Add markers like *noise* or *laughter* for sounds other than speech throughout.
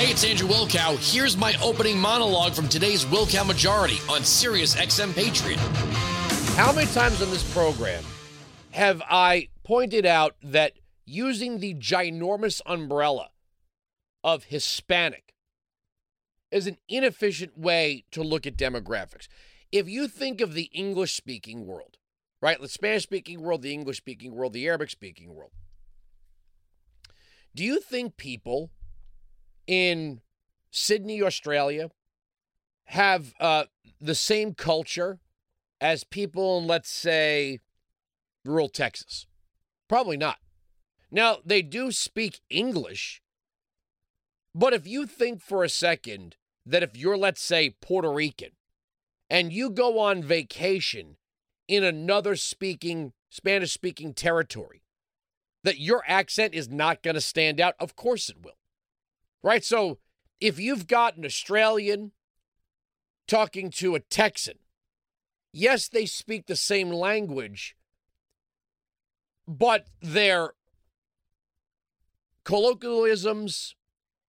Hey, it's Andrew Wilkow. Here's my opening monologue from today's Wilkow Majority on Sirius XM Patriot. How many times on this program have I pointed out that using the ginormous umbrella of Hispanic is an inefficient way to look at demographics? If you think of the English speaking world, right, the Spanish speaking world, the English speaking world, the Arabic speaking world, do you think people in Sydney, Australia, have uh, the same culture as people in, let's say, rural Texas? Probably not. Now, they do speak English, but if you think for a second that if you're, let's say, Puerto Rican and you go on vacation in another speaking, Spanish speaking territory, that your accent is not going to stand out? Of course it will. Right? So if you've got an Australian talking to a Texan, yes, they speak the same language, but their colloquialisms,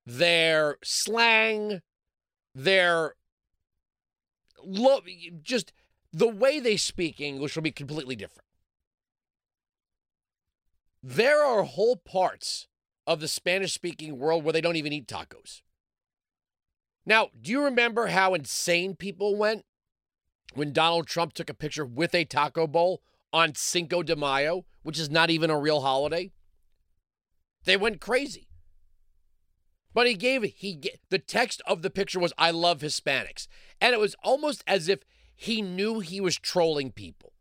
their slang, their lo- just the way they speak English will be completely different. There are whole parts of the Spanish speaking world where they don't even eat tacos. Now, do you remember how insane people went when Donald Trump took a picture with a taco bowl on Cinco de Mayo, which is not even a real holiday? They went crazy. But he gave he the text of the picture was I love Hispanics. And it was almost as if he knew he was trolling people.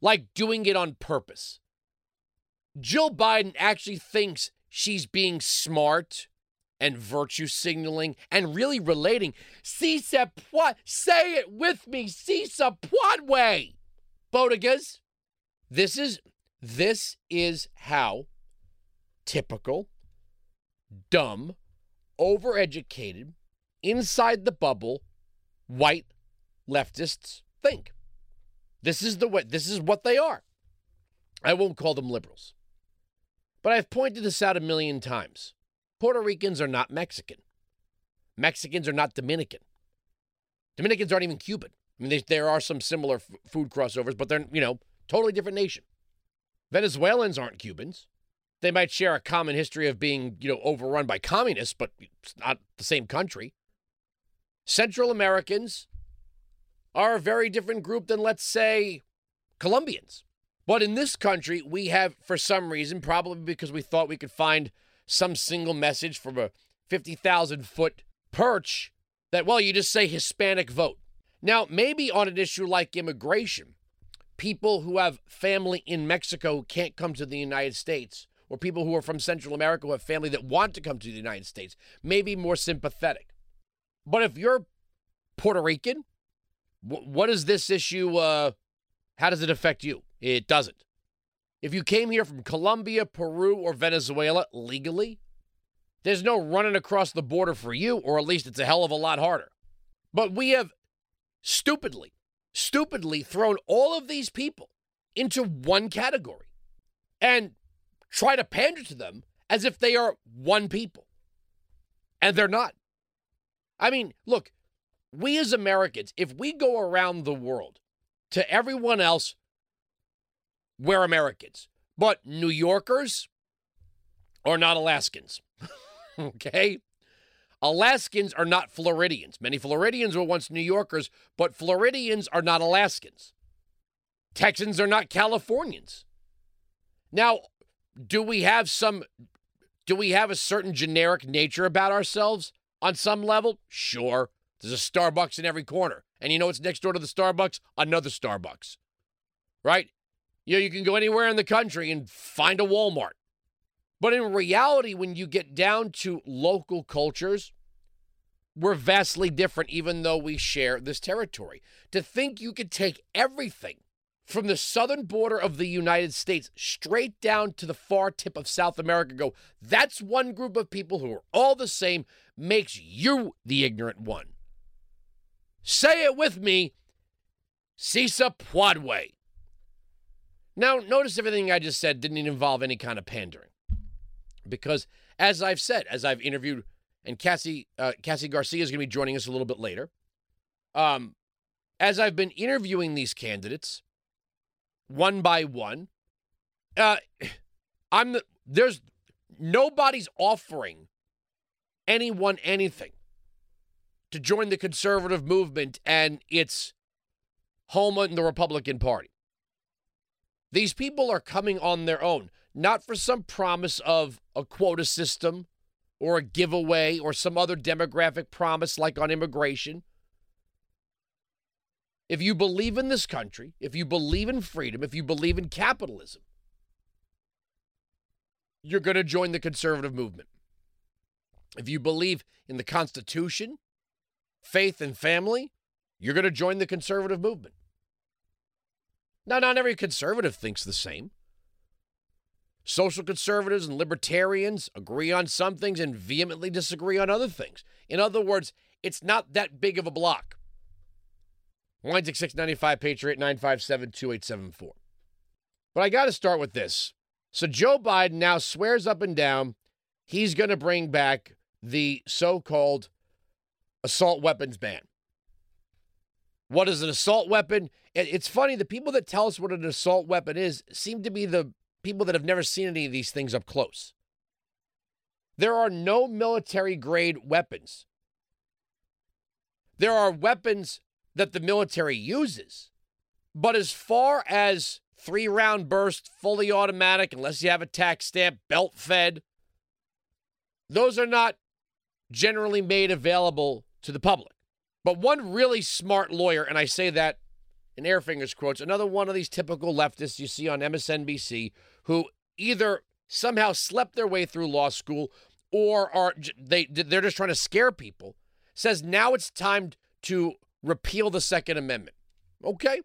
Like doing it on purpose. Jill Biden actually thinks she's being smart and virtue signaling and really relating. Si se puede, say it with me, si. Bodegas, this is this is how typical, dumb, overeducated, inside the bubble, white leftists think. This is the way this is what they are. I won't call them liberals. But I've pointed this out a million times. Puerto Ricans are not Mexican. Mexicans are not Dominican. Dominicans aren't even Cuban. I mean, they, there are some similar f- food crossovers, but they're, you know, totally different nation. Venezuelans aren't Cubans. They might share a common history of being, you know, overrun by communists, but it's not the same country. Central Americans are a very different group than, let's say, Colombians. But in this country, we have, for some reason, probably because we thought we could find some single message from a 50,000 foot perch, that, well, you just say Hispanic vote. Now, maybe on an issue like immigration, people who have family in Mexico can't come to the United States, or people who are from Central America who have family that want to come to the United States, may be more sympathetic. But if you're Puerto Rican, what is this issue? Uh, how does it affect you? It doesn't. If you came here from Colombia, Peru, or Venezuela legally, there's no running across the border for you, or at least it's a hell of a lot harder. But we have stupidly, stupidly thrown all of these people into one category and try to pander to them as if they are one people. And they're not. I mean, look, we as Americans, if we go around the world to everyone else, we're Americans. But New Yorkers are not Alaskans. *laughs* okay? Alaskans are not Floridians. Many Floridians were once New Yorkers, but Floridians are not Alaskans. Texans are not Californians. Now, do we have some do we have a certain generic nature about ourselves on some level? Sure. There's a Starbucks in every corner. And you know what's next door to the Starbucks? Another Starbucks. Right? You know, you can go anywhere in the country and find a Walmart. But in reality, when you get down to local cultures, we're vastly different, even though we share this territory. To think you could take everything from the southern border of the United States straight down to the far tip of South America, go, that's one group of people who are all the same, makes you the ignorant one. Say it with me, Sisa Pwadway. Now, notice everything I just said didn't involve any kind of pandering. Because, as I've said, as I've interviewed and Cassy uh, Cassy Garcia is going to be joining us a little bit later. Um, as I've been interviewing these candidates, one by one, uh, I'm the, there's nobody's offering anyone anything to join the conservative movement and its home in the Republican Party. These people are coming on their own, not for some promise of a quota system or a giveaway or some other demographic promise like on immigration. If you believe in this country, if you believe in freedom, if you believe in capitalism, you're going to join the conservative movement. If you believe in the Constitution, faith, and family, you're going to join the conservative movement. Now, not every conservative thinks the same. Social conservatives and libertarians agree on some things and vehemently disagree on other things. In other words, it's not that big of a block. Weinzig 695 Patriot 957 2874. But I got to start with this. So Joe Biden now swears up and down he's going to bring back the so called assault weapons ban. What is an assault weapon? It's funny, the people that tell us what an assault weapon is seem to be the people that have never seen any of these things up close. There are no military grade weapons. There are weapons that the military uses. But as far as three round burst, fully automatic, unless you have a tax stamp, belt fed, those are not generally made available to the public. But one really smart lawyer, and I say that in air fingers quotes, another one of these typical leftists you see on MSNBC who either somehow slept their way through law school or are they they're just trying to scare people says now it's time to repeal the second amendment. Okay.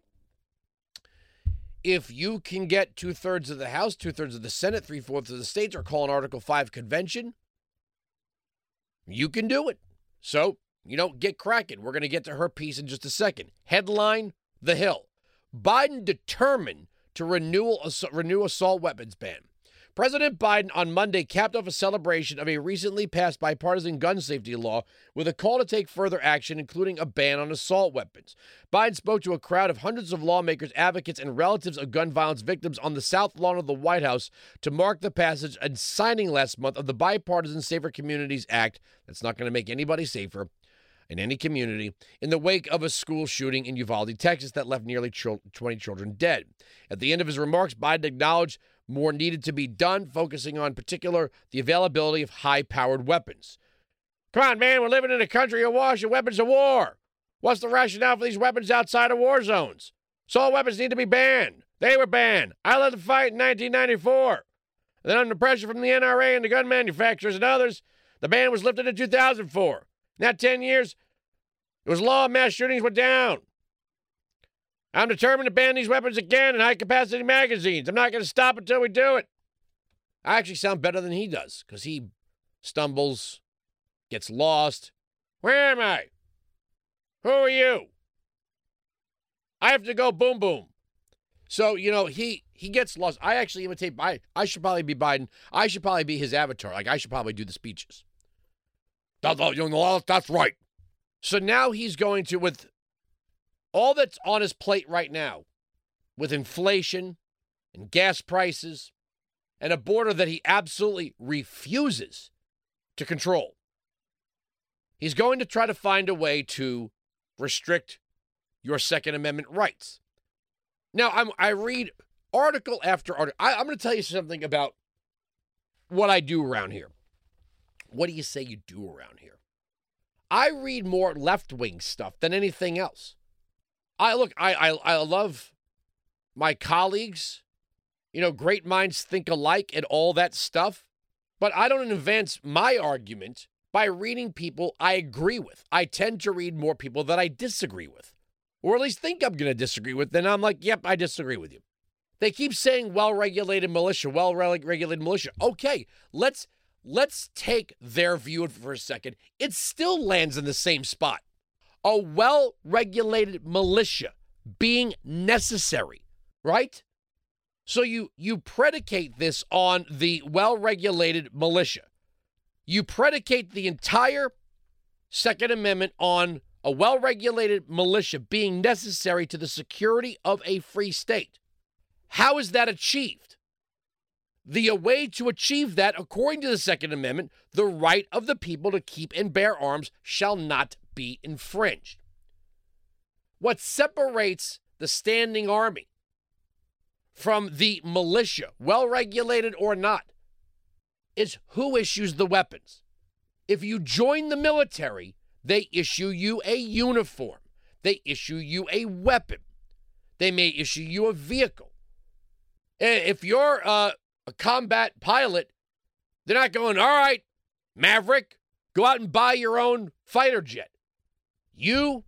If you can get two-thirds of the house two-thirds of the senate three-fourths of the states or call an article 5 convention you can do it. So you know get cracking. We're going to get to her piece in just a second. Headline the hill biden determined to renew, renew assault weapons ban. President Biden on Monday capped off a celebration of a recently passed bipartisan gun safety law with a call to take further action, including a ban on assault weapons. Biden spoke to a crowd of hundreds of lawmakers, advocates, and relatives of gun violence victims on the South Lawn of the White House to mark the passage and signing last month of the Bipartisan Safer Communities Act that's not going to make anybody safer in any community in the wake of a school shooting in Uvalde, Texas, that left nearly 20 children dead. At the end of his remarks, Biden acknowledged more needed to be done, focusing on particular the availability of high-powered weapons. Come on, man, we're living in a country awash in weapons of war. What's the rationale for these weapons outside of war zones? Assault weapons need to be banned. They were banned. I led the fight in 1994. And then, under pressure from the NRA and the gun manufacturers and others, the ban was lifted in 2004. That 10 years, it was law mass shootings went down. I'm determined to ban these weapons again in high capacity magazines. I'm not going to stop until we do it. I actually sound better than he does because he stumbles, gets lost. Where am I? Who are you? I have to go boom boom. So, you know, he he gets lost. I actually imitate Biden. I should probably be Biden. I should probably be his avatar. Like I should probably do the speeches. That's, right. So now he's going to, with all that's on his plate right now, with inflation and gas prices and a border that he absolutely refuses to control, he's going to try to find a way to restrict your Second Amendment rights. Now, I'm, I read article after article. I, I'm going to tell you something about what I do around here. What do you say you do around here? I read more left wing stuff than anything else. I look, I, I I love my colleagues. You know, great minds think alike and all that stuff. But I don't advance my argument by reading people I agree with. I tend to read more people that I disagree with, or at least think I'm going to disagree with. Then I'm like, yep, I disagree with you. They keep saying well regulated militia, well regulated militia. Okay, let's Let's take their view for a second. It still lands in the same spot. A well regulated militia being necessary, right? So you you predicate this on the well regulated militia. You predicate the entire Second Amendment on a well regulated militia being necessary to the security of a free state. How is that achieved? The way to achieve that, according to the Second Amendment, the right of the people to keep and bear arms shall not be infringed. What separates the standing army from the militia, well regulated or not, is who issues the weapons. If you join the military, they issue you a uniform, they issue you a weapon, they may issue you a vehicle. If you're uh, a combat pilot, they're not going, all right, Maverick, go out and buy your own fighter jet. You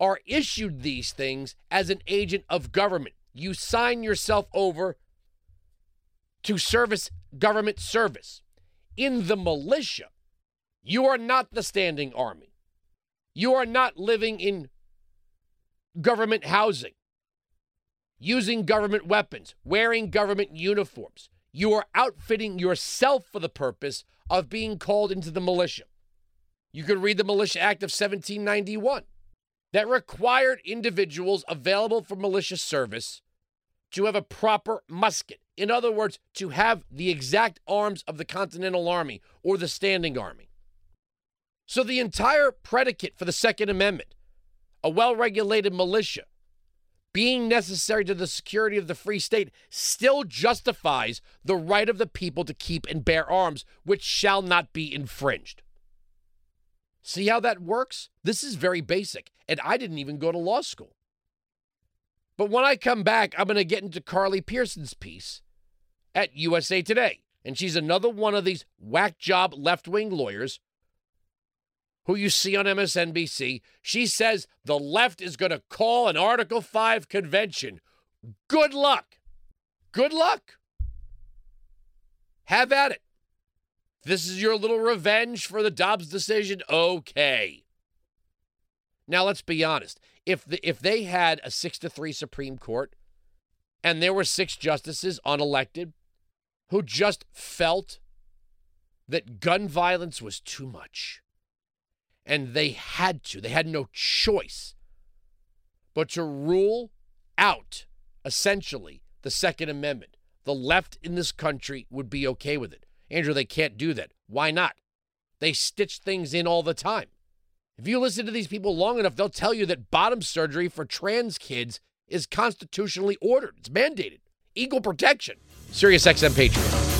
are issued these things as an agent of government you sign yourself over to service government service. In the militia, you are not the standing army. You are not living in government housing, using government weapons, wearing government uniforms. You are outfitting yourself for the purpose of being called into the militia. You could read the Militia Act of 1791 that required individuals available for militia service to have a proper musket. In other words, to have the exact arms of the Continental Army or the Standing Army. So the entire predicate for the Second Amendment, a well regulated militia, being necessary to the security of the free state, still justifies the right of the people to keep and bear arms, which shall not be infringed. See how that works? This is very basic, and I didn't even go to law school. But when I come back, I'm going to get into Carli Pierson's piece at USA Today. And she's another one of these whack job left wing lawyers who you see on MSNBC. She says the left is going to call an Article 5 convention. Good luck. Good luck. Have at it. This is your little revenge for the Dobbs decision. Okay. Now let's be honest. If the, if they had a 6 to 3 Supreme Court and there were six justices unelected who just felt that gun violence was too much and they had to, they had no choice but to rule out essentially the Second Amendment. The left in this country would be okay with it. Andrew, they can't do that. Why not? They stitch things in all the time. If you listen to these people long enough, they'll tell you that bottom surgery for trans kids is constitutionally ordered. It's mandated. Equal protection. Sirius XM Patriot.